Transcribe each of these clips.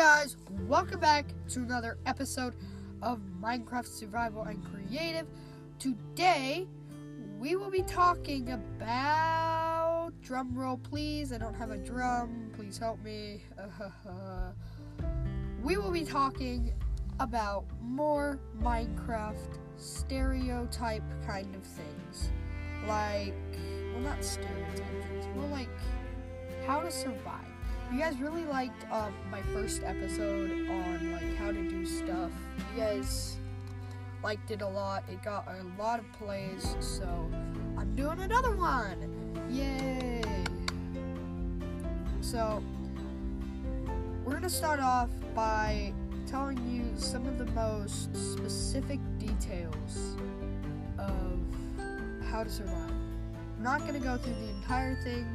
guys, welcome back to another episode of Minecraft Survival and Creative. Today, we will be talking about drum roll, please. I don't have a drum. Please help me. we will be talking about more Minecraft stereotype kind of things, like well, not stereotype things, more like how to survive you guys really liked uh, my first episode on like how to do stuff. You guys liked it a lot. It got a lot of plays, so I'm doing another one. Yay! So we're gonna start off by telling you some of the most specific details of how to survive. I'm not gonna go through the entire thing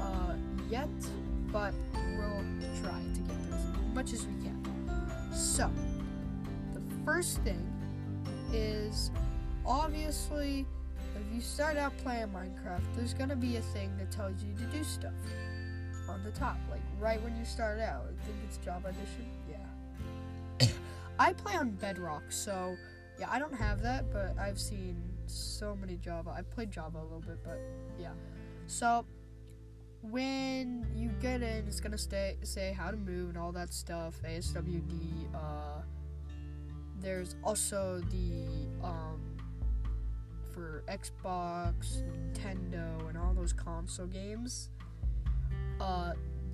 uh, yet but we'll try to get through as much as we can. So, the first thing is obviously if you start out playing Minecraft, there's gonna be a thing that tells you to do stuff on the top, like right when you start out. I think it's Java Edition. Yeah. I play on Bedrock, so yeah, I don't have that, but I've seen so many Java. I've played Java a little bit, but yeah. So when you get in, it's gonna stay, say how to move and all that stuff. ASWD. Uh, there's also the um, for Xbox, Nintendo, and all those console games. Uh,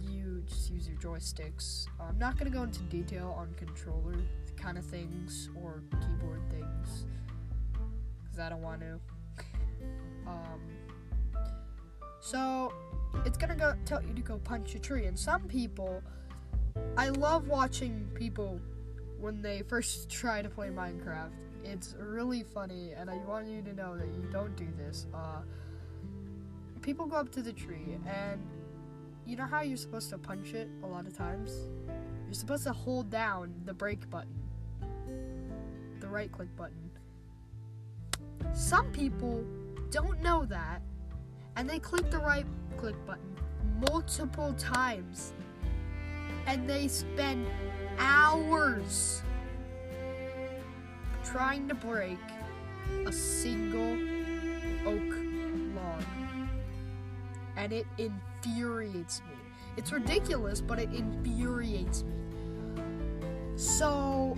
you just use your joysticks. I'm not gonna go into detail on controller kind of things or keyboard things because I don't want to. um, so it's gonna go tell you to go punch a tree. And some people, I love watching people when they first try to play Minecraft. It's really funny, and I want you to know that you don't do this. Uh, people go up to the tree, and you know how you're supposed to punch it a lot of times? You're supposed to hold down the break button, the right click button. Some people don't know that, and they click the right click button multiple times. And they spend hours trying to break a single oak log. And it infuriates me. It's ridiculous, but it infuriates me. So,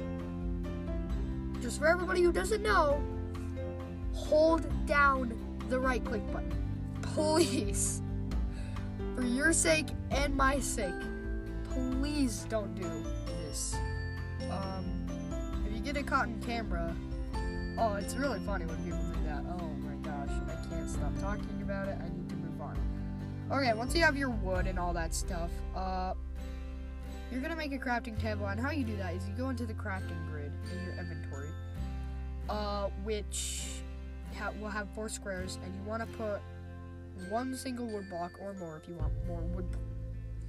just for everybody who doesn't know, hold down the right click button. Please for your sake and my sake, please don't do this. Um, if you get a caught in camera, oh, it's really funny when people do that. Oh my gosh, I can't stop talking about it. I need to move on. Okay, once you have your wood and all that stuff, uh, you're gonna make a crafting table, and how you do that is you go into the crafting grid in your inventory, uh, which ha- will have four squares, and you want to put one single wood block or more if you want more wood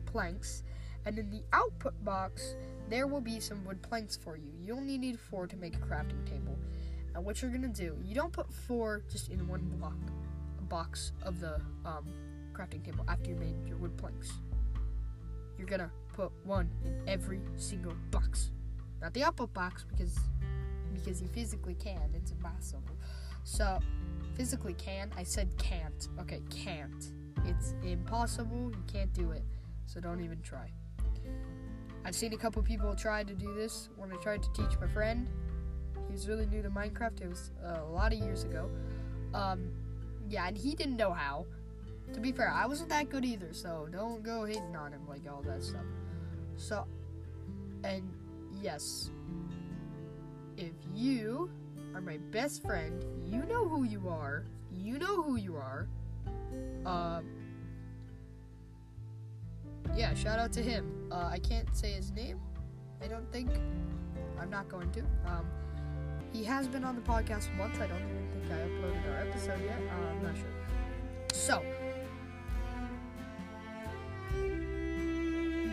planks. And in the output box, there will be some wood planks for you. You only need four to make a crafting table. And what you're gonna do, you don't put four just in one block box of the um, crafting table after you made your wood planks. You're gonna put one in every single box. Not the output box because because you physically can. It's impossible. So physically can. I said can't. Okay, can't. It's impossible. You can't do it. So don't even try. I've seen a couple people try to do this when I tried to teach my friend. He was really new to Minecraft. It was a lot of years ago. Um, yeah, and he didn't know how. To be fair, I wasn't that good either, so don't go hating on him like all that stuff. So, and yes, if you are my best friend. You know who you are. You know who you are. Um. Yeah, shout out to him. Uh, I can't say his name. I don't think. I'm not going to. Um, he has been on the podcast once. I don't even think I uploaded our episode yet. Uh, I'm not sure. So,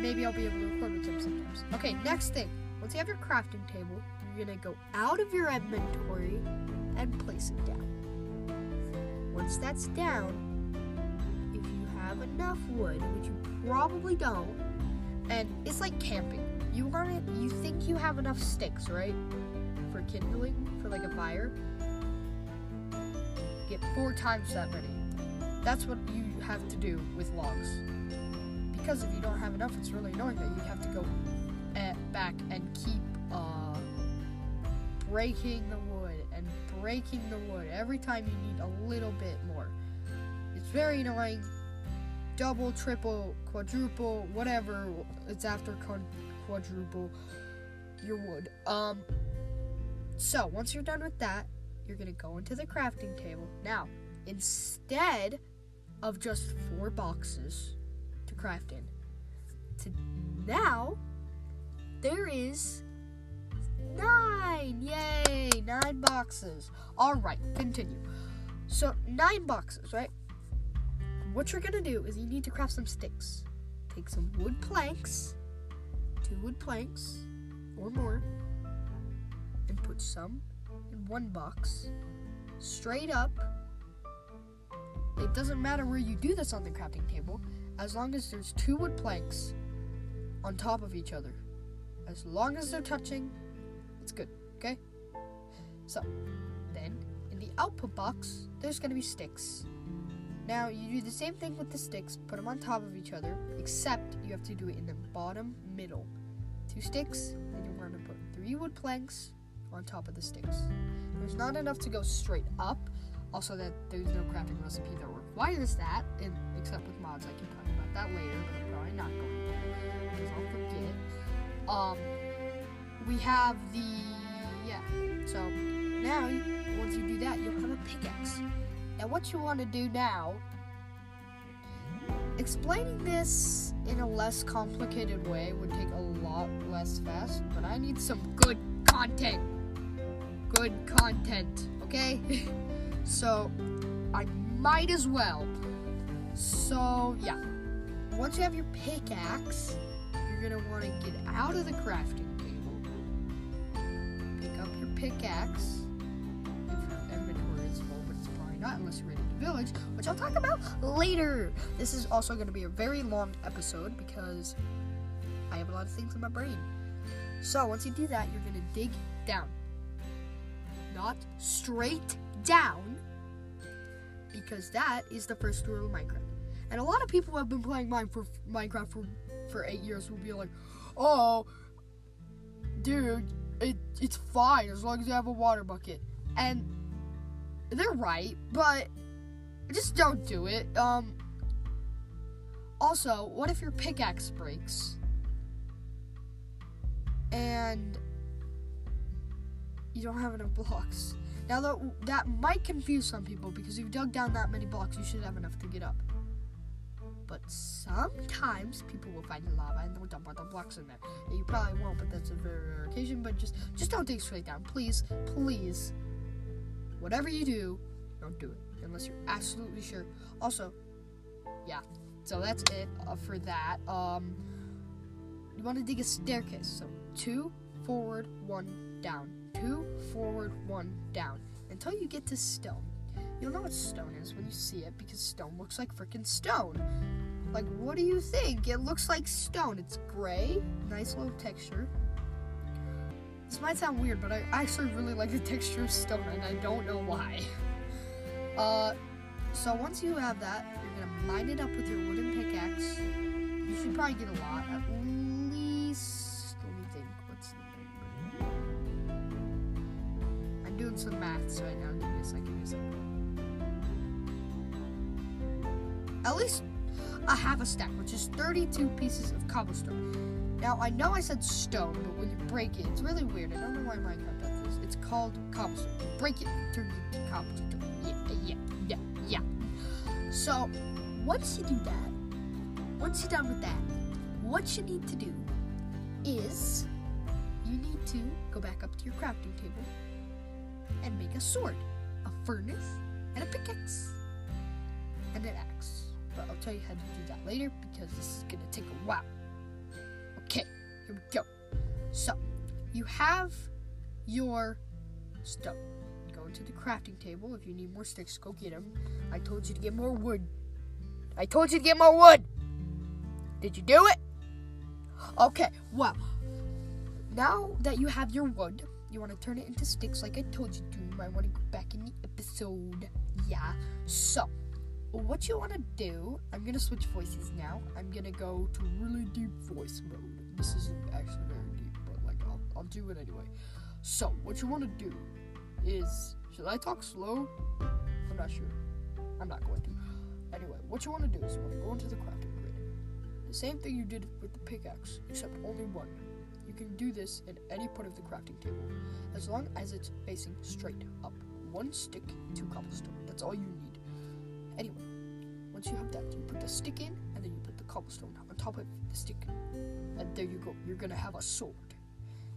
maybe I'll be able to record with him sometimes. Okay, next thing. Once you have your crafting table, you're gonna go out of your inventory and place it down. Once that's down, if you have enough wood, which you probably don't, and it's like camping. You it. You think you have enough sticks, right, for kindling for like a fire. Get four times that many. That's what you have to do with logs. Because if you don't have enough, it's really annoying that you have to go eh, back and keep breaking the wood and breaking the wood every time you need a little bit more. It's very annoying. Double, triple, quadruple, whatever. It's after quadruple your wood. Um. So once you're done with that, you're gonna go into the crafting table. Now, instead of just four boxes to craft in, to now there is nine. Yay, nine boxes. All right, continue. So nine boxes, right? What you're gonna do is you need to craft some sticks. Take some wood planks, two wood planks or more, and put some in one box, straight up. It doesn't matter where you do this on the crafting table, as long as there's two wood planks on top of each other. As long as they're touching, it's good, okay? So, then in the output box, there's gonna be sticks. Now, you do the same thing with the sticks, put them on top of each other, except you have to do it in the bottom middle. Two sticks, then you want to put three wood planks on top of the sticks. There's not enough to go straight up, also that there's no crafting recipe that requires that, and, except with mods, I can talk about that later, but I'm probably not going to, because I'll forget. Um, we have the, yeah, so now, once you do that, you'll have a pickaxe. Now what you want to do now, explaining this in a less complicated way would take a lot less fast, but I need some good content. Good content, okay? so, I might as well. So, yeah. Once you have your pickaxe, you're to want to get out of the crafting. Pick up your pickaxe not unless you're in the village, which I'll talk about later. This is also going to be a very long episode because I have a lot of things in my brain. So once you do that, you're going to dig down, not straight down, because that is the first rule of Minecraft. And a lot of people who have been playing Minecraft for Minecraft for, for eight years will be like, "Oh, dude, it, it's fine as long as you have a water bucket." And they're right, but just don't do it. Um. Also, what if your pickaxe breaks? And you don't have enough blocks. Now that that might confuse some people because you've dug down that many blocks, you should have enough to get up. But sometimes people will find lava and they'll dump all the blocks in there. Yeah, you probably won't, but that's a very rare occasion. But just just don't dig straight down, please, please whatever you do, don't do it unless you're absolutely sure. Also, yeah. So that's it uh, for that. Um, you want to dig a staircase. So two forward, one down. Two forward, one down. Until you get to stone. You'll know what stone is when you see it because stone looks like freaking stone. Like, what do you think? It looks like stone. It's gray, nice little texture. This might sound weird, but I actually really like the texture of stone, and I don't know why. Uh, so once you have that, you're gonna mine it up with your wooden pickaxe. You should probably get a lot, at least. Let me think. What's the number? I'm doing some maths right now. Give me a second. Give me a second. At least a half a stack, which is 32 pieces of cobblestone. Now, I know I said stone, but when you break it, it's really weird. I don't know why Minecraft does this. It's called cobblestone. You break it, turn it turns into cobblestone. Yeah, yeah, yeah, yeah. So, once you do that, once you're done with that, what you need to do is you need to go back up to your crafting table and make a sword, a furnace, and a pickaxe, and an axe. But I'll tell you how to do that later because this is gonna take a while. Okay, here we go. So, you have your stone. Go into the crafting table. If you need more sticks, go get them. I told you to get more wood. I told you to get more wood. Did you do it? Okay, well, now that you have your wood, you want to turn it into sticks like I told you to. You might want to go back in the episode. Yeah. So, what you want to do, I'm going to switch voices now. I'm going to go to really deep voice mode. This isn't actually very deep, but like, I'll, I'll do it anyway. So, what you want to do is, should I talk slow? I'm not sure. I'm not going to. Anyway, what you want to do is you want to go into the crafting grid. The same thing you did with the pickaxe, except only one. You can do this in any part of the crafting table, as long as it's facing straight up. One stick, two cobblestone. That's all you need. Anyway, once you have that, you put the stick in, and then you put the cobblestone on top of the stick. And there you go. You're gonna have a sword.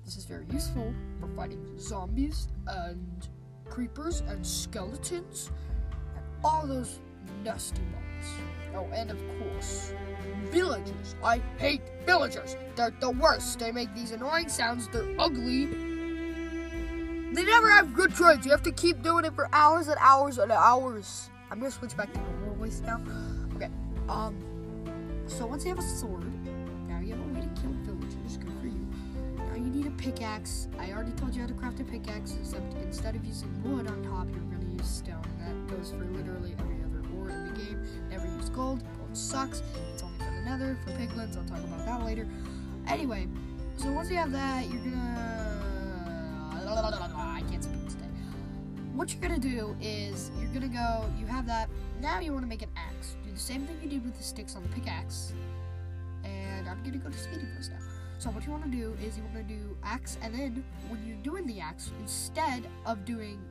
This is very useful for fighting zombies and creepers and skeletons and all those nasty mobs. Oh, and of course, villagers. I hate villagers. They're the worst. They make these annoying sounds. They're ugly. They never have good trades. You have to keep doing it for hours and hours and hours. I'm gonna switch back to normal voice now. Okay. Um. So once you have a sword, now you have a way to kill villagers. Good for you. Now you need a pickaxe. I already told you how to craft a pickaxe, except instead of using wood on top, you're gonna use stone. That goes for literally every other ore in the game. Never use gold. Gold sucks. It's only for the nether, for piglins. I'll talk about that later. Anyway, so once you have that, you're gonna. What you're gonna do is you're gonna go. You have that. Now you want to make an axe. Do the same thing you did with the sticks on the pickaxe. And I'm gonna go to speedy voice now. So what you want to do is you want to do axe, and then when you're doing the axe, instead of doing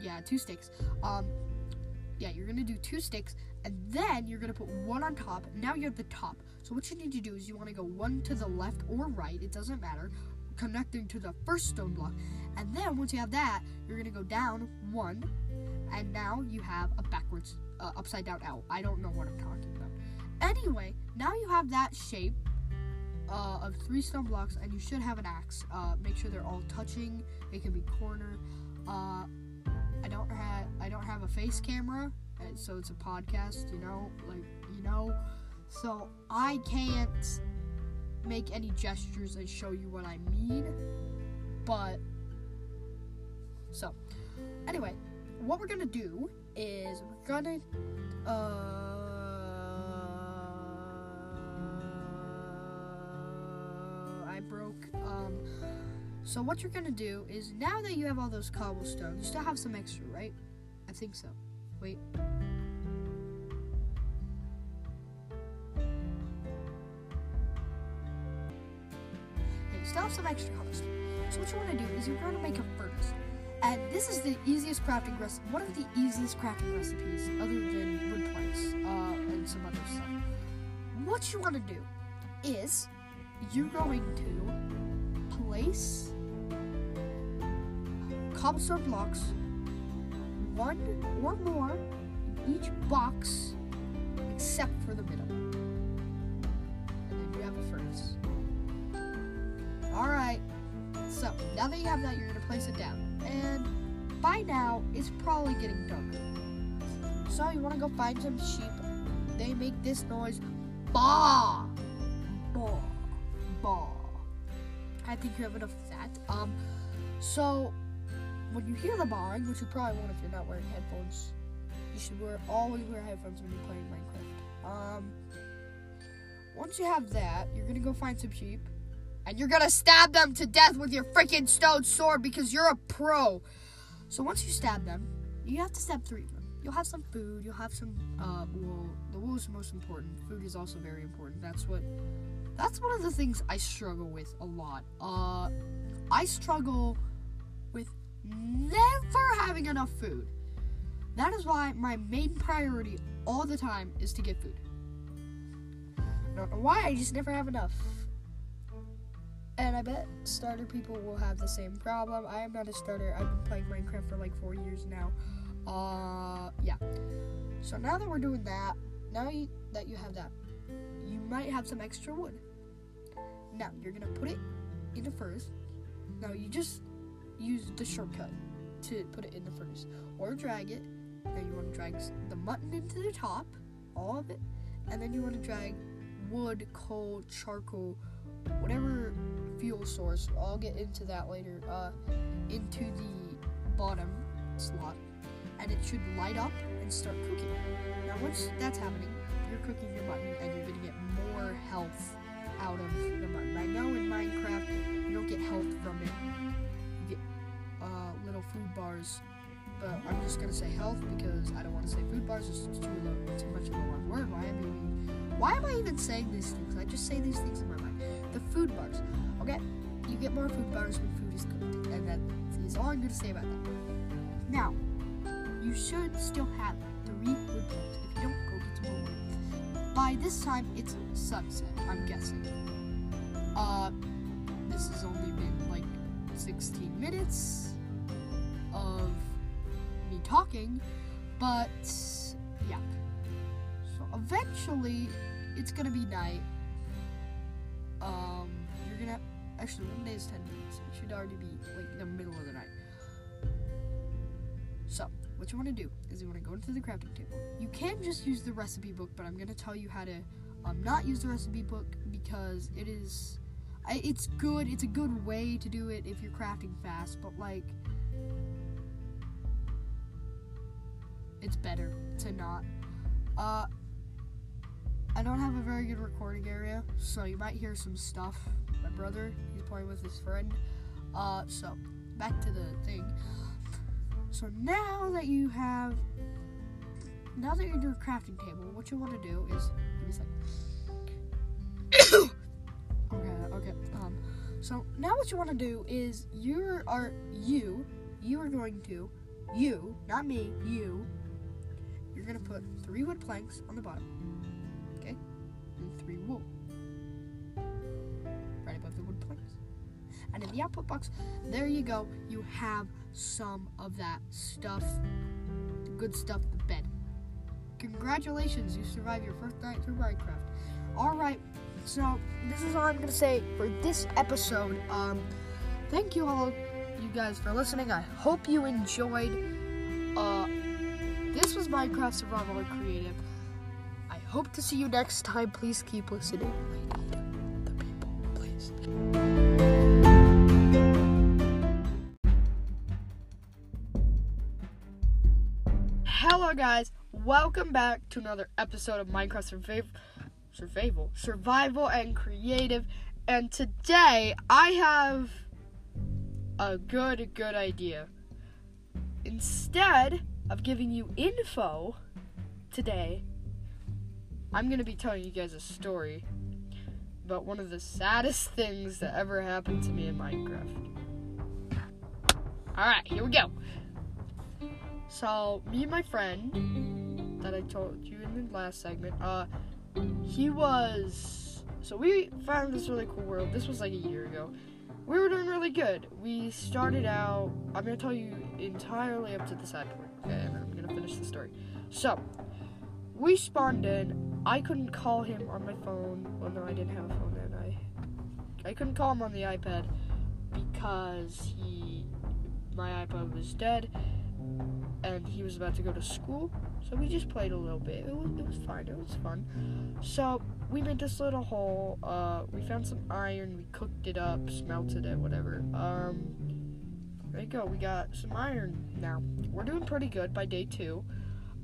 yeah two sticks, um, yeah you're gonna do two sticks, and then you're gonna put one on top. Now you're at the top. So what you need to do is you want to go one to the left or right. It doesn't matter, connecting to the first stone block, and then once you have that, you're gonna go down one, and now you have a backwards, uh, upside down L. I don't know what I'm talking about. Anyway, now you have that shape uh, of three stone blocks, and you should have an axe. Uh, make sure they're all touching. They can be corner. Uh, I don't have I don't have a face camera, and so it's a podcast. You know, like you know, so I can't make any gestures and show you what I mean. But so anyway, what we're gonna do is we're gonna uh I broke um so what you're gonna do is now that you have all those cobblestones, you still have some extra, right? I think so. Wait. Some extra cobblestone. So what you want to do is you're going to make a furnace. And this is the easiest crafting recipe, one of the easiest crafting recipes other than wood planks uh, and some other stuff. What you want to do is you're going to place cobblestone blocks, one or more in each box, except for the middle. Now that you have that, you're to place it down. And by now, it's probably getting dark. So you want to go find some sheep. They make this noise. Bah! Bah! Bah! I think you have enough of that. Um, so when you hear the bawling, which you probably won't if you're not wearing headphones, you should wear always wear headphones when you're playing Minecraft. Um, once you have that, you're gonna go find some sheep, and you're gonna stab them to death with your freaking stone sword because you're a pro. So once you stab them, you have to stab three of them. You'll have some food. You'll have some uh, wool. The wool is most important. Food is also very important. That's what. That's one of the things I struggle with a lot. Uh, I struggle with never having enough food. That is why my main priority all the time is to get food. I don't know why, I just never have enough. And I bet starter people will have the same problem. I am not a starter. I've been playing Minecraft for like four years now. Uh, yeah. So now that we're doing that, now you, that you have that, you might have some extra wood. Now you're gonna put it in the furnace. Now you just use the shortcut to put it in the furnace, or drag it. Now you want to drag the mutton into the top, all of it, and then you want to drag wood, coal, charcoal, whatever fuel source. I'll get into that later. Uh, into the bottom slot, and it should light up and start cooking. Now, once that's happening, you're cooking your mutton, and you're gonna get more health out of the mutton. I know in Minecraft you don't get health from it. You get uh, little food bars but I'm just gonna say health because I don't want to say food bars. It's too low, too much of a long word. Why am I even, why am I even saying these things? I just say these things in my mind. The food bars. Okay, you get more food bars when food is cooked, and that is all I'm gonna say about that. Now, you should still have three wood planks. If you don't, go get more. By this time, it's sunset. I'm guessing. Uh, this has only been like 16 minutes of me talking, but yeah. So eventually, it's gonna be night. Gonna actually day is ten minutes. It should already be like the middle of the night. So what you want to do is you want to go into the crafting table. You can just use the recipe book, but I'm gonna tell you how to um, not use the recipe book because it is. It's good. It's a good way to do it if you're crafting fast, but like it's better to not. Uh, I don't have a very good recording area, so you might hear some stuff. My brother, playing with his friend. Uh, so back to the thing. So now that you have, now that you're doing crafting table, what you want to do is, give me a second. okay, okay. Um, so now what you want to do is you are you, you are going to, you, not me, you you're gonna put three wood planks on the bottom, okay, and three wool right above the wood planks. And in the output box, there you go. You have some of that stuff, the good stuff, the bed. Congratulations, you survived your first night through Minecraft. All right, so this is all I'm gonna say for this episode. Um, thank you all, you guys, for listening. I hope you enjoyed. Uh, this was Minecraft Survival and Creative. I hope to see you next time. Please keep listening. I need the people, please. Guys. Welcome back to another episode of Minecraft Survival, Survival, Survival and Creative. And today I have a good, good idea. Instead of giving you info today, I'm to be telling you guys a story about one of the saddest things that ever happened to me in Minecraft. Alright, here we go. So, me and my friend that I told you in the last segment, uh, he was. So, we found this really cool world. This was like a year ago we were doing really good. We started out. I'm gonna tell you entirely up to the side point, okay? And I'm gonna finish the story. So, we spawned in. I couldn't call him on my phone. Well, no, I didn't have a phone then. I I couldn't call him on the iPad because he my iPad was dead and he was about to go to school. So we just played a little bit. It was it was fine. It was fun. So we made this little hole. Uh, we found some iron. We cooked it up, smelted it, whatever. Um, there you go. We got some iron now. We're doing pretty good by day two.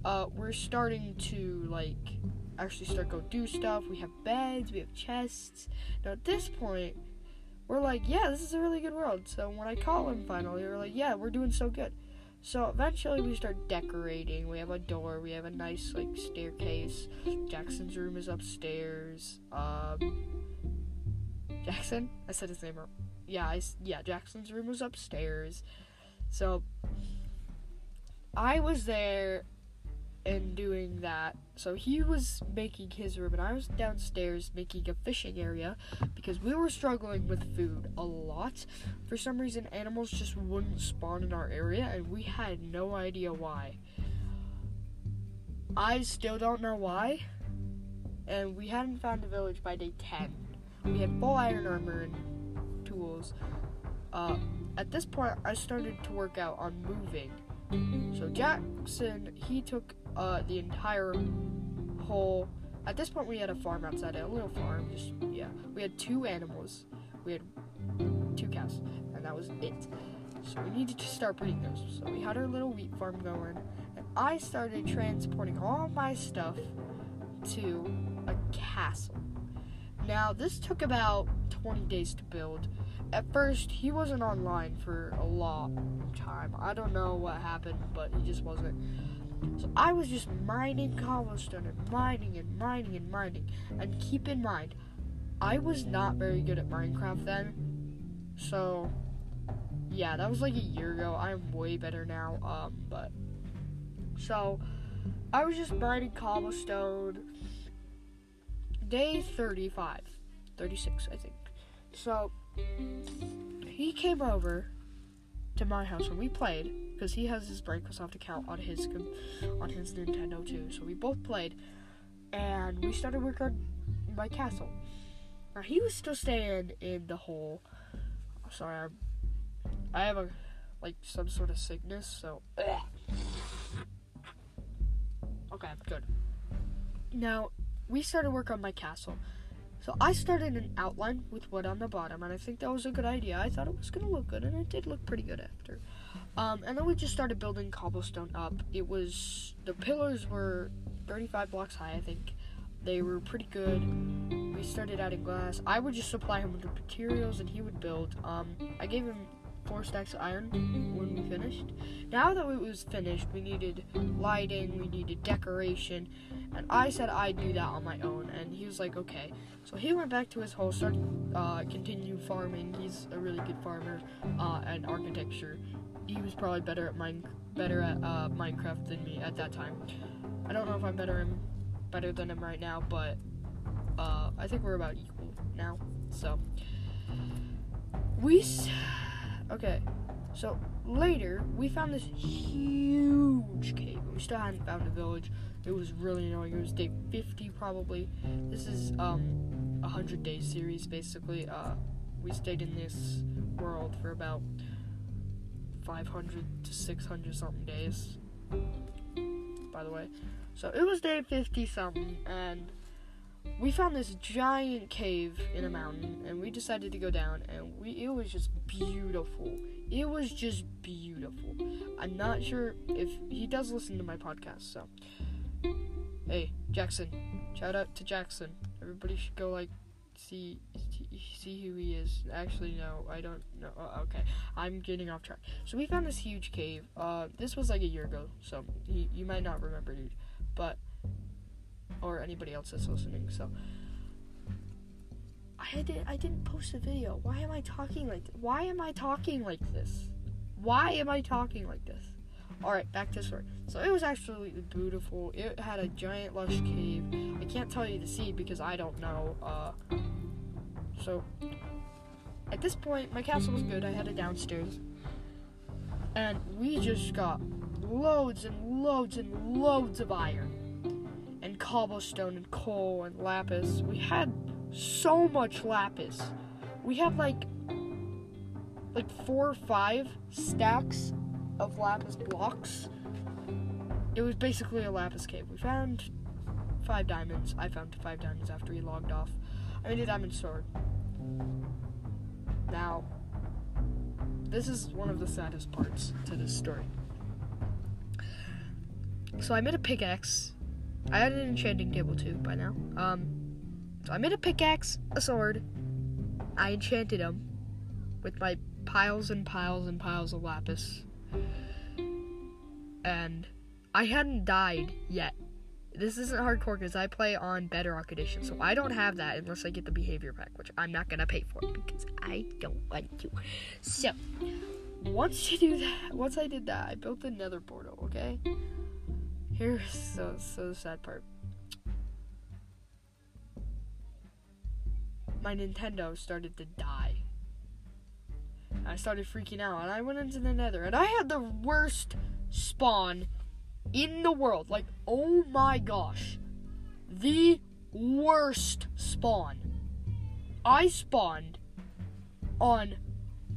Uh, we're starting to like actually start go do stuff. We have beds. We have chests. Now at this point, we're like, yeah, this is a really good world. So when I call him finally, we're like, yeah, we're doing so good. So eventually we start decorating. We have a door. We have a nice like staircase. Jackson's room is upstairs. Um, Jackson. I said his name wrong. Yeah, I, yeah. Jackson's room was upstairs. So I was there and doing that. So he was making his room, and I was downstairs making a fishing area because we were struggling with food a lot. For some reason, animals just wouldn't spawn in our area, and we had no idea why. I still don't know why. And we hadn't found a village by day 10. We had full iron armor and tools. Uh, at this point, I started to work out on moving. So Jackson, he took uh, the entire whole at this point we had a farm outside, a little farm. Just yeah, we had two animals. We had two cows, and that was it. So we needed to start breeding those. So we had our little wheat farm going, and I started transporting all my stuff to a castle. Now this took about 20 days to build. At first, he wasn't online for a long time. I don't know what happened, but he just wasn't. So I was just mining cobblestone and mining and mining and mining. And keep in mind, I was not very good at Minecraft then. So, yeah, that was like a year ago. I'm way better now. Um, but so I was just mining cobblestone. Day 35, 36, I think. So he came over to my house and we played because he has his Microsoft account on his on his Nintendo too. So we both played, and we started working on my castle. Now he was still staying in the hole. Sorry, I'm, I have a like some sort of sickness, so. Okay, good. Now we started work on my castle. So I started an outline with wood on the bottom, and I think that was a good idea. I thought it was gonna look good, and it did look pretty good after. Um, and then we just started building cobblestone up. It was the pillars were 35 blocks high, I think. They were pretty good. We started adding glass. I would just supply him with the materials, and he would build. Um, I gave him four stacks of iron when we finished. Now that it was finished, we needed lighting, we needed decoration, and I said I'd do that on my own, and he was like, okay. So he went back to his hole, started, uh, continued farming. He's a really good farmer, uh, and architecture he was probably better at mine better at uh, Minecraft than me at that time. I don't know if I'm better him better than him right now, but uh, I think we're about equal now. So we okay. So later we found this huge cave. We still hadn't found a village. It was really annoying. It was day 50 probably. This is um a hundred day series basically. Uh, we stayed in this world for about 500 to 600 something days. By the way. So it was day 50 something, and we found this giant cave in a mountain, and we decided to go down, and we it was just beautiful. It was just beautiful. I'm not sure if he does listen to my podcast, so hey Jackson, shout out to Jackson. Everybody should go like see see who he is. Actually, no, I don't know. Oh, okay, I'm getting off track. So we found this huge cave. Uh, this was like a year ago, so he, you might not remember, dude, but or anybody else that's listening. So I did I didn't post a video. Why am I talking like th- Why am I talking like this? Why am I talking like this? Alright, back to story. So it was actually beautiful. It had a giant lush cave. I can't tell you the seed because I don't know. Uh, so at this point, my castle was good. I had it downstairs. And we just got loads and loads and loads of iron. And cobblestone and coal and lapis. We had so much lapis. We had like like four or five stacks of lapis blocks. It was basically a lapis cave. We found five diamonds. I found five diamonds after he logged off. I made a diamond sword. Now, this is one of the saddest parts to this story. So I made a pickaxe. I had an enchanting table too by now. Um, so I made a pickaxe, a sword. I enchanted them with my piles and piles and piles of lapis. And I hadn't died yet. This isn't hardcore because I play on Bedrock Edition, so I don't have that unless I get the behavior pack, which I'm not gonna pay for because I don't want to. So, once you do that, once I did that, I built the Nether portal. Okay. Here's the so the sad part. My Nintendo started to die. I started freaking out, and I went into the Nether, and I had the worst spawn in the world. Like, oh my gosh. The worst spawn. I spawned on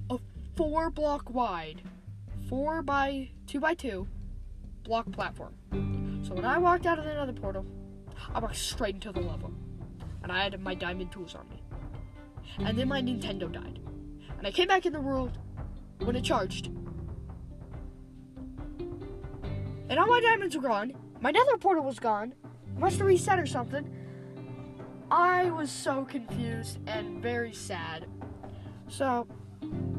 a four block wide, four by two by two block platform. So when I walked out of the nether portal, I walked straight into the lava. And I had my diamond tools on me. And then my Nintendo died. And I came back in the world when it charged. And all my diamonds were gone. My nether portal was gone. must have reset or something. I was so confused and very sad. So,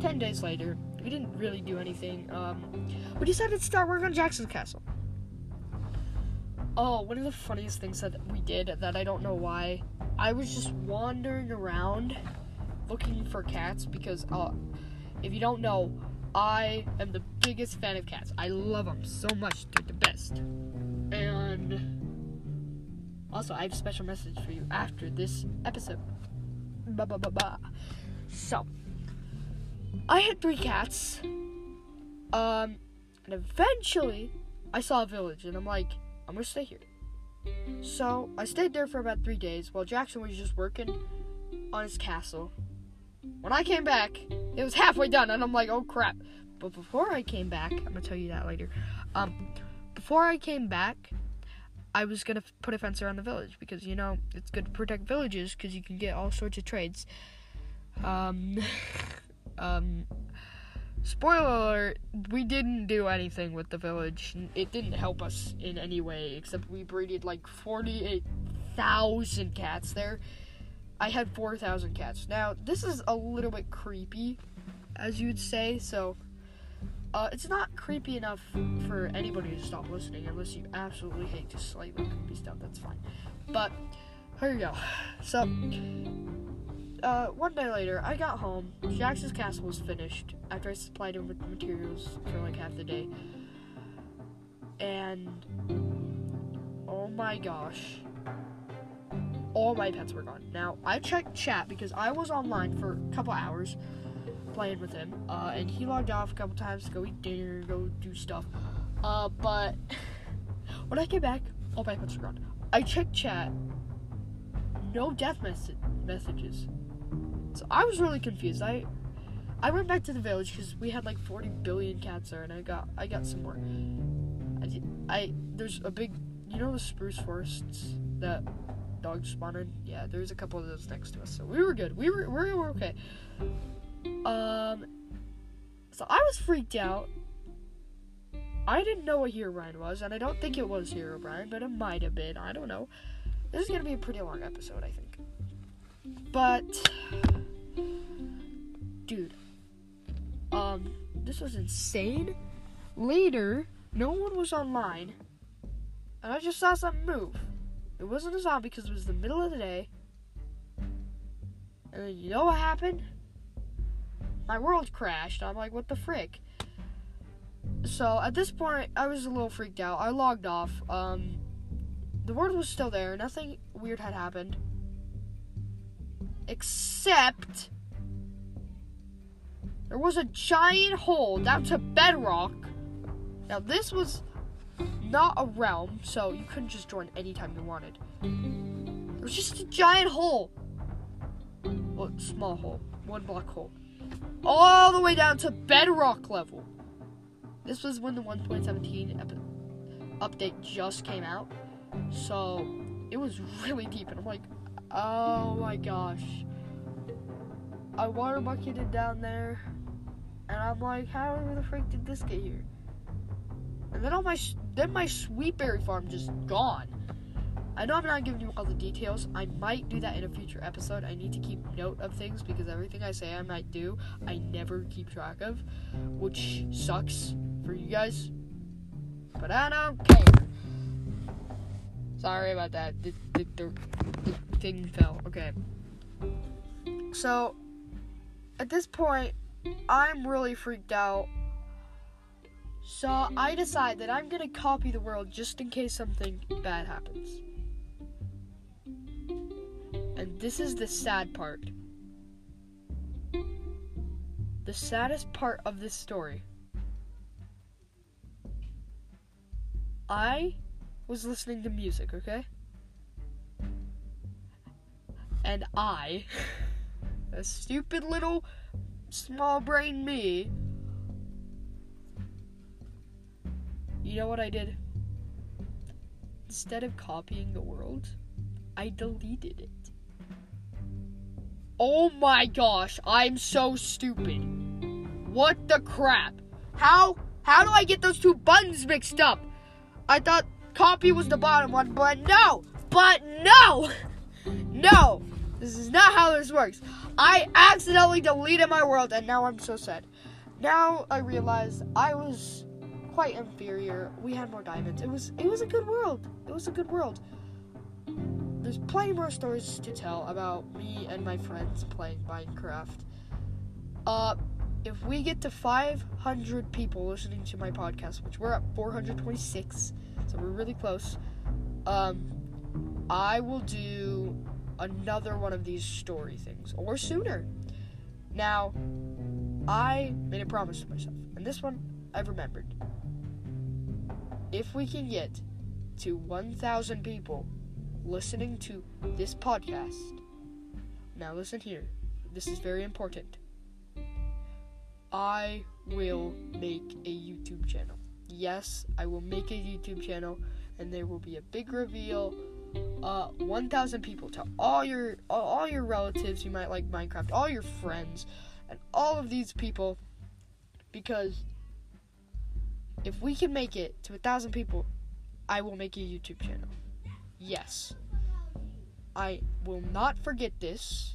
10 days later, we didn't really do anything. Um, we decided to start work on Jackson's Castle. Oh, one of the funniest things that we did that I don't know why. I was just wandering around looking for cats because, uh, if you don't know, I am the biggest fan of cats. I love them so much. They're the best. And also, I have a special message for you after this episode. Ba ba ba ba. So, I had three cats. Um, and eventually, I saw a village, and I'm like, I'm gonna stay here. So I stayed there for about three days while Jackson was just working on his castle. When I came back, it was halfway done, and I'm like, oh crap. But before I came back, I'm gonna tell you that later. Um, before I came back, I was gonna put a fence around the village because you know it's good to protect villages because you can get all sorts of trades. Um, um, spoiler alert, we didn't do anything with the village. It didn't help us in any way, except we breeded like 48,000 cats there. I had 4,000 cats. Now, this is a little bit creepy, as you would say, so uh, it's not creepy enough for anybody to stop listening unless you absolutely hate just slightly creepy stuff. That's fine. But here you go. So uh, one day later, I got home. Jackson's castle was finished after I supplied him with materials for like half the day. And oh my gosh, all my pets were gone. Now I checked chat because I was online for a couple hours playing with him, uh, and he logged off a couple times to go eat dinner, go do stuff. Uh, but when I came back, all my pets were gone. I checked chat. No death mes- messages. So I was really confused. I I went back to the village because we had like 40 billion cats there, and I got I got some more. I, I there's a big you know the spruce forests that dogs spawn in. Yeah, there's a couple of those next to us, so we were good. We were we were okay. Um, so I was freaked out. I didn't know what Herobrine was, and I don't think it was Herobrine, but it might have been. I don't know. This is gonna be a pretty long episode, I think. But dude, um, this was insane. Later, no one was online, and I just saw something move. It wasn't a zombie because it was the middle of the day. And then you know what happened? My world crashed. I'm like, what the frick? So at this point, I was a little freaked out. I logged off. Um, the world was still there. Nothing weird had happened. Except there was a giant hole down to bedrock. Now, this was not a realm, so you couldn't just join anytime you wanted. It was just a giant hole. Well, small hole. One block hole. All the way down to bedrock level. This was when the 1.17 ep- update just came out. So, it was really deep, and I'm like, oh my gosh. I water bucketed down there. And I'm like, how the freak did this get here? And then all my then my sweet berry farm just gone. I know I'm not giving you all the details. I might do that in a future episode. I need to keep note of things because everything I say I might do, I never keep track of, which sucks for you guys. But I don't care. Sorry about that. The, the, the, the thing fell. Okay. So, at this point, I'm really freaked out. So I decide that I'm gonna copy the world just in case something bad happens. And this is the sad part. The saddest part of this story. I was listening to music, okay? And I, a stupid little small brain me, you know what I did? instead of copying the world, I deleted it. Oh my gosh, I'm so stupid. What the crap? How how do I get those two buttons mixed up? I thought copy was the bottom one, but no. But no. No. This is not how this works. I accidentally deleted my world and now I'm so sad. Now I realize I was quite inferior. We had more diamonds. It was it was a good world. It was a good world. There's plenty more stories to tell about me and my friends playing Minecraft. Uh if we get to 500 people listening to my podcast, which we're at 426, so we're really close, um, I will do another one of these story things, or sooner. Now, I made a promise to myself, and this one I've remembered. If we can get to 1,000 people listening to this podcast, now listen here, this is very important. I will make a YouTube channel. Yes, I will make a YouTube channel, and there will be a big reveal. Uh, 1,000 people. Tell all your all your relatives you might like Minecraft, all your friends, and all of these people, because if we can make it to a thousand people, I will make a YouTube channel. Yes, I will not forget this.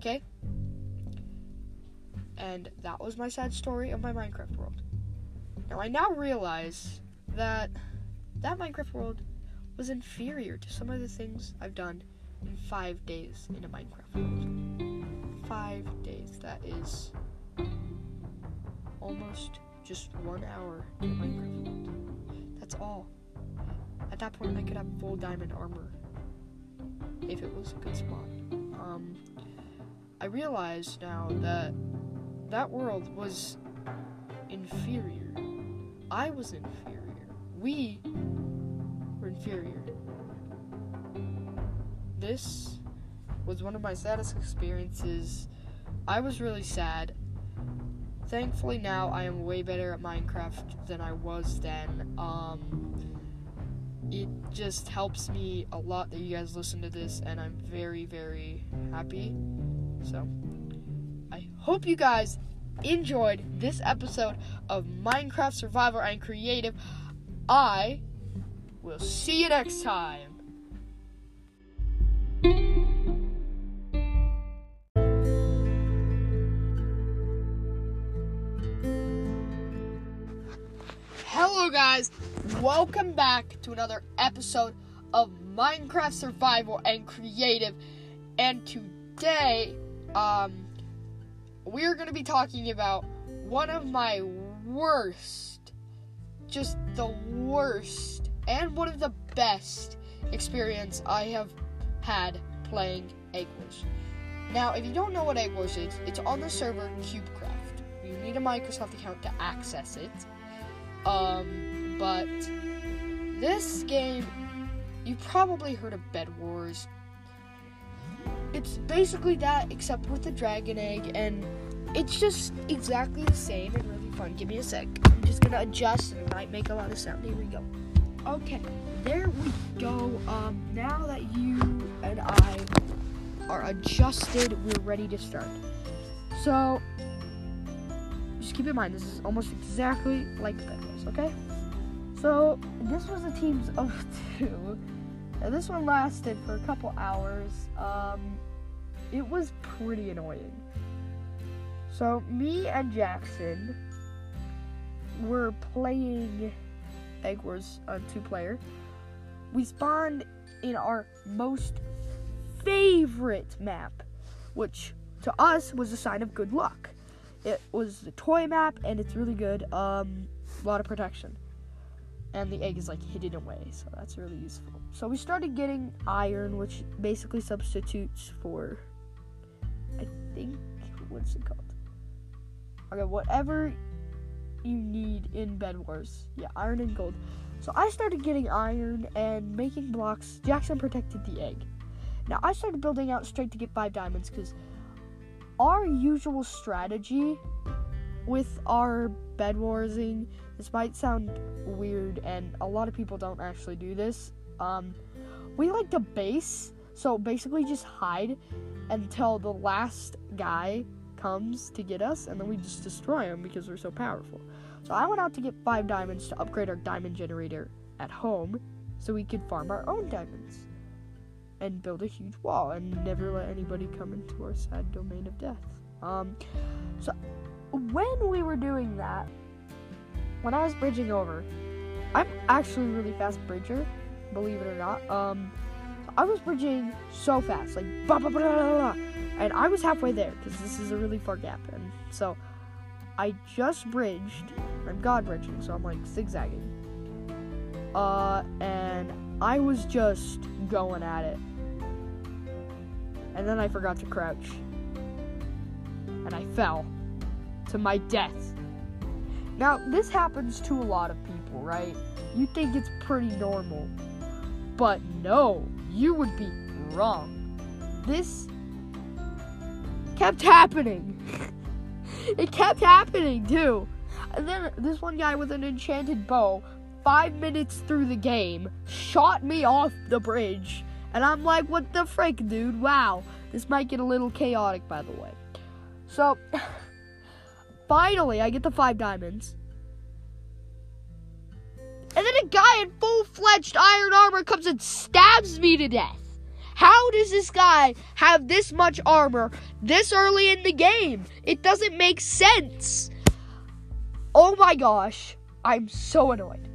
Okay. And that was my sad story of my Minecraft world. Now I now realize that that Minecraft world was inferior to some of the things I've done in five days in a Minecraft world. Five days. That is almost just one hour in Minecraft world. That's all. At that point, I could have full diamond armor if it was a good spot. Um, I realize now that that world was inferior. I was inferior. We were inferior. This was one of my saddest experiences. I was really sad. Thankfully now I am way better at Minecraft than I was then. Um it just helps me a lot that you guys listen to this and I'm very very happy. So I hope you guys enjoyed this episode of Minecraft Survival and Creative. I will see you next time. Hello, guys. Welcome back to another episode of Minecraft Survival and Creative. And today, um, we're going to be talking about one of my worst, just the worst, and one of the best experience I have had playing Egg Wars. Now, if you don't know what Egg Wars is, it's on the server CubeCraft. You need a Microsoft account to access it. Um, but this game, you probably heard of Bed Wars, it's basically that, except with the dragon egg, and it's just exactly the same and really fun. Give me a sec. I'm just gonna adjust, and it might make a lot of sound. Here we go. Okay, there we go. Um, now that you and I are adjusted, we're ready to start. So, just keep in mind, this is almost exactly like Bed Okay? So, this was a teams of two. And this one lasted for a couple hours. Um, it was pretty annoying. So, me and Jackson were playing Egg Wars on two player. We spawned in our most favorite map, which to us was a sign of good luck. It was the toy map, and it's really good. Um, a lot of protection and the egg is like hidden away, so that's really useful. So we started getting iron, which basically substitutes for, I think, what's it called? Okay, whatever you need in Bed Wars. Yeah, iron and gold. So I started getting iron and making blocks. Jackson protected the egg. Now I started building out straight to get five diamonds because our usual strategy with our bed warsing this might sound weird, and a lot of people don't actually do this. Um, we like to base, so basically just hide until the last guy comes to get us, and then we just destroy him because we're so powerful. So I went out to get five diamonds to upgrade our diamond generator at home, so we could farm our own diamonds and build a huge wall and never let anybody come into our sad domain of death. Um, so when we were doing that, when I was bridging over, I'm actually really fast bridger, believe it or not. Um, I was bridging so fast, like blah, blah, blah, blah, and I was halfway there because this is a really far gap, and so I just bridged. I'm god bridging, so I'm like zigzagging. Uh, and I was just going at it and then I forgot to crouch. And I fell to my death. Now, this happens to a lot of people, right? You think it's pretty normal. But no, you would be wrong. This kept happening. it kept happening, too. And then this one guy with an enchanted bow, five minutes through the game, shot me off the bridge and I'm like, what the frick, dude? Wow. This might get a little chaotic, by the way. So, finally, I get the five diamonds. And then a guy in full fledged iron armor comes and stabs me to death. How does this guy have this much armor this early in the game? It doesn't make sense. Oh my gosh. I'm so annoyed.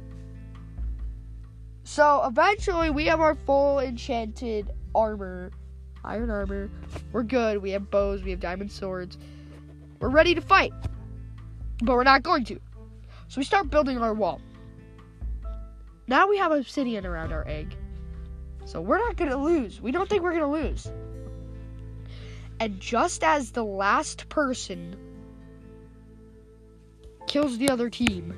So eventually we have our full enchanted armor, iron armor. We're good. We have bows, we have diamond swords. We're ready to fight. But we're not going to. So we start building our wall. Now we have obsidian around our egg. So we're not going to lose. We don't think we're going to lose. And just as the last person kills the other team,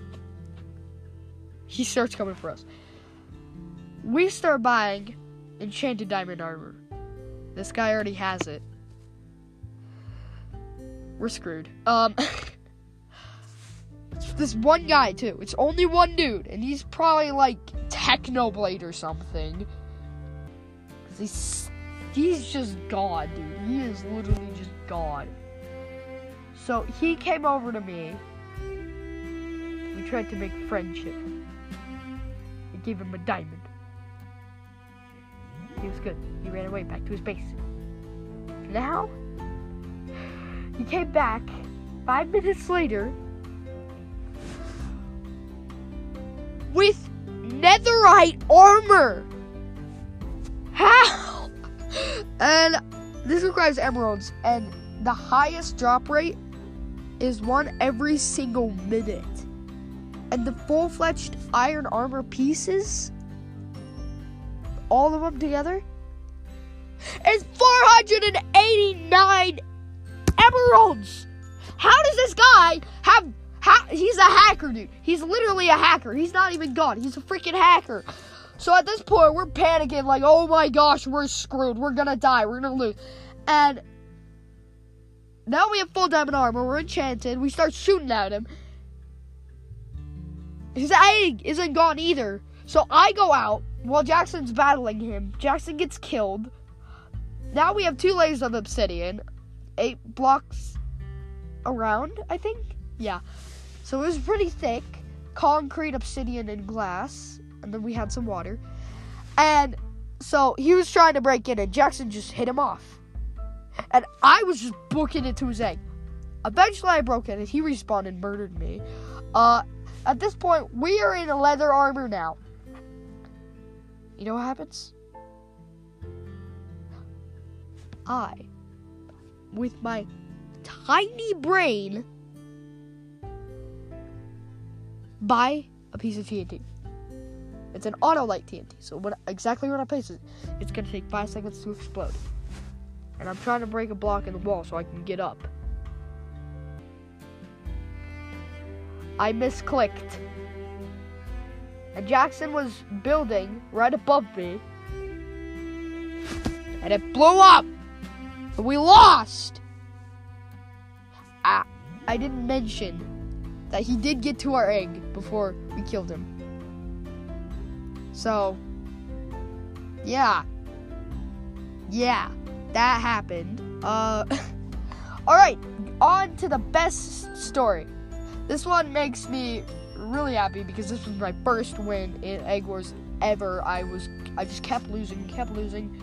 he starts coming for us we start buying enchanted diamond armor. This guy already has it. We're screwed. Um, this one guy too. It's only one dude, and he's probably like Technoblade or something. He's he's just God, dude. He is literally just God. So he came over to me. We tried to make friendship. I gave him a diamond. He was good. He ran away back to his base. Now, he came back five minutes later with netherite armor. How? And this requires emeralds, and the highest drop rate is one every single minute. And the full fledged iron armor pieces all of them together is 489 emeralds. How does this guy have how he's a hacker, dude. He's literally a hacker. He's not even God. He's a freaking hacker. So at this point, we're panicking, like, oh my gosh, we're screwed. We're gonna die. We're gonna lose. And now we have full diamond armor. We're enchanted. We start shooting at him. His egg isn't gone either. So I go out while Jackson's battling him. Jackson gets killed. Now we have two layers of obsidian, eight blocks around, I think. Yeah. So it was pretty thick concrete, obsidian, and glass. And then we had some water. And so he was trying to break in, and Jackson just hit him off. And I was just booking it to his egg. Eventually, I broke in, and he respawned and murdered me. Uh, at this point, we are in a leather armor now. You know what happens? I, with my tiny brain, buy a piece of TNT. It's an auto light TNT, so when exactly when I place it, it's gonna take five seconds to explode. And I'm trying to break a block in the wall so I can get up. I misclicked. And Jackson was building right above me. And it blew up. And we lost. I, I didn't mention that he did get to our egg before we killed him. So, yeah. Yeah, that happened. Uh, alright, on to the best story. This one makes me really happy because this was my first win in Egg Wars ever. I was, I just kept losing, kept losing.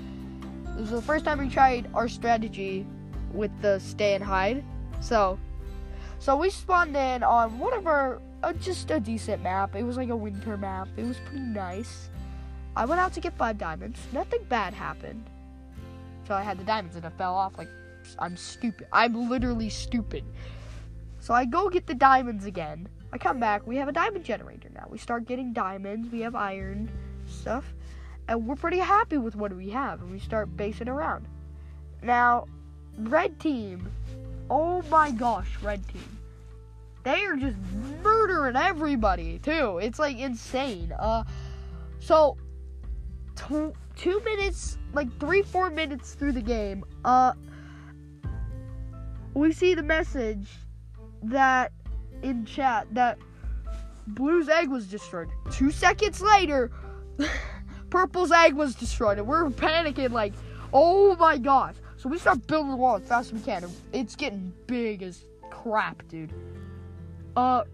This was the first time we tried our strategy with the stay and hide. So, so we spawned in on our uh, just a decent map. It was like a winter map. It was pretty nice. I went out to get five diamonds. Nothing bad happened. So I had the diamonds and it fell off. Like I'm stupid. I'm literally stupid. So I go get the diamonds again. I come back. We have a diamond generator now. We start getting diamonds. We have iron stuff, and we're pretty happy with what we have. And we start basing around. Now, red team Oh my gosh, red team. They are just murdering everybody too. It's like insane. Uh, so two, two minutes, like three, four minutes through the game, uh, we see the message that in chat that Blue's egg was destroyed. Two seconds later, Purple's egg was destroyed, and we're panicking like, oh my gosh. So we start building the wall as fast as we can. It's getting big as crap, dude. Uh,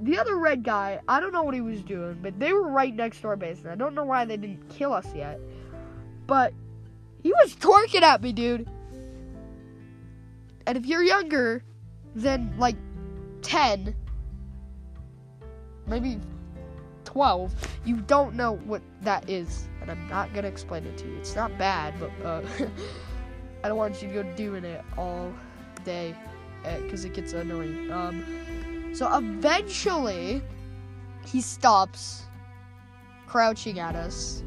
the other red guy, I don't know what he was doing, but they were right next to our base. And I don't know why they didn't kill us yet. But he was twerking at me, dude. And if you're younger than like 10, maybe 12, you don't know what that is. And I'm not going to explain it to you. It's not bad, but uh, I don't want you to go doing it all day because eh, it gets annoying. Um, so eventually, he stops crouching at us.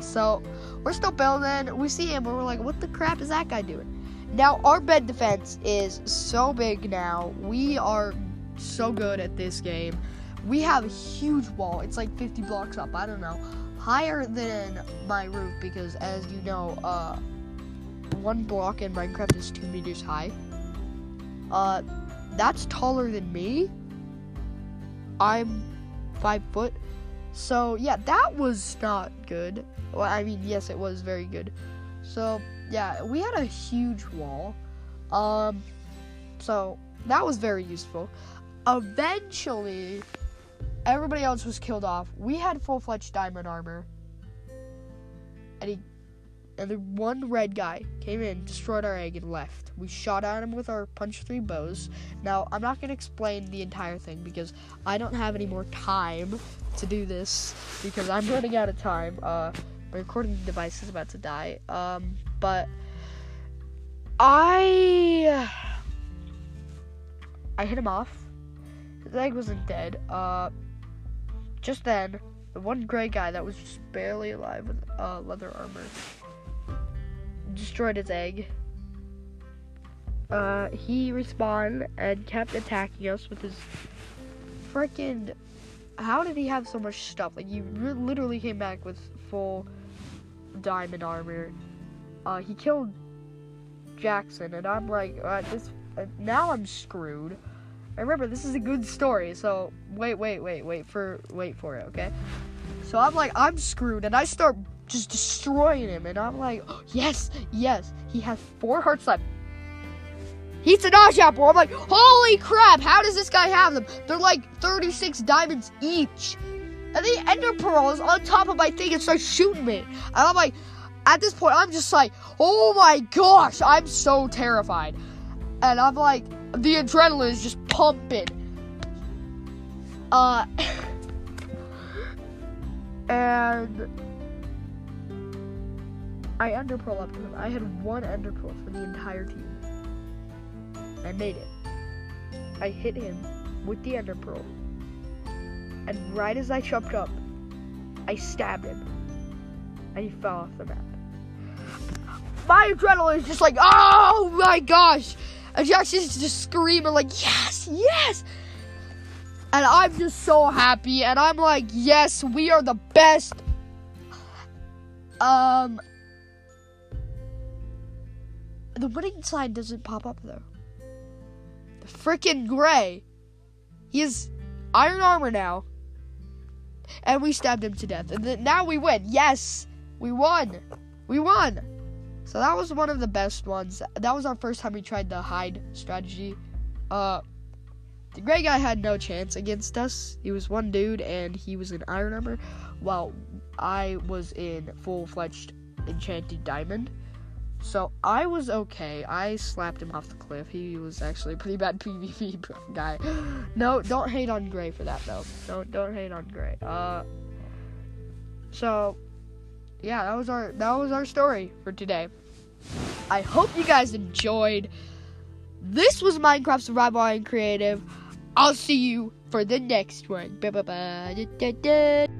So we're still building. We see him, and we're like, "What the crap is that guy doing?" Now our bed defense is so big now. We are so good at this game. We have a huge wall. It's like 50 blocks up. I don't know higher than my roof because, as you know, uh, one block in Minecraft is two meters high. Uh, that's taller than me. I'm five foot. So yeah, that was not good. Well, I mean, yes, it was very good. So yeah, we had a huge wall. Um, so that was very useful. Eventually, Everybody else was killed off. We had full fledged diamond armor. And he and the one red guy came in, destroyed our egg, and left. We shot at him with our punch three bows. Now, I'm not going to explain the entire thing because I don't have any more time to do this because I'm running out of time. Uh, my recording device is about to die. Um, but I I hit him off. His egg wasn't dead. Uh, just then, the one gray guy that was just barely alive with uh, leather armor destroyed his egg. Uh, he respawned and kept attacking us with his freaking. How did he have so much stuff? Like, he re- literally came back with full diamond armor. Uh, he killed Jackson, and I'm like, uh, this. Uh, now I'm screwed. Remember, this is a good story, so wait, wait, wait, wait for wait for it, okay? So I'm like, I'm screwed, and I start just destroying him, and I'm like, oh, yes, yes, he has four hearts left. He's an Ash Apple. I'm like, holy crap, how does this guy have them? They're like 36 diamonds each. And the Ender Pearl is on top of my thing and starts shooting me. And I'm like, at this point, I'm just like, oh my gosh, I'm so terrified. And I'm like, the adrenaline is just pumping. Uh, and I Ender Pearl up to him. I had one Ender Pearl for the entire team. I made it. I hit him with the Ender Pearl. And right as I jumped up, I stabbed him. And he fell off the map. My adrenaline is just like, oh my gosh! And Jackson's just screaming like, yes, yes. And I'm just so happy. And I'm like, yes, we are the best. Um, the winning sign doesn't pop up though. The freaking Gray. He has iron armor now. And we stabbed him to death. And then now we win. Yes! We won! We won! So that was one of the best ones. That was our first time we tried the hide strategy. Uh the gray guy had no chance against us. He was one dude and he was an iron armor while I was in full fledged enchanted diamond. So I was okay. I slapped him off the cliff. He was actually a pretty bad PvP guy. No, don't hate on Gray for that though. Don't don't hate on Gray. Uh so yeah, that was our that was our story for today. I hope you guys enjoyed. This was Minecraft Survival and Creative. I'll see you for the next one. Bye bye.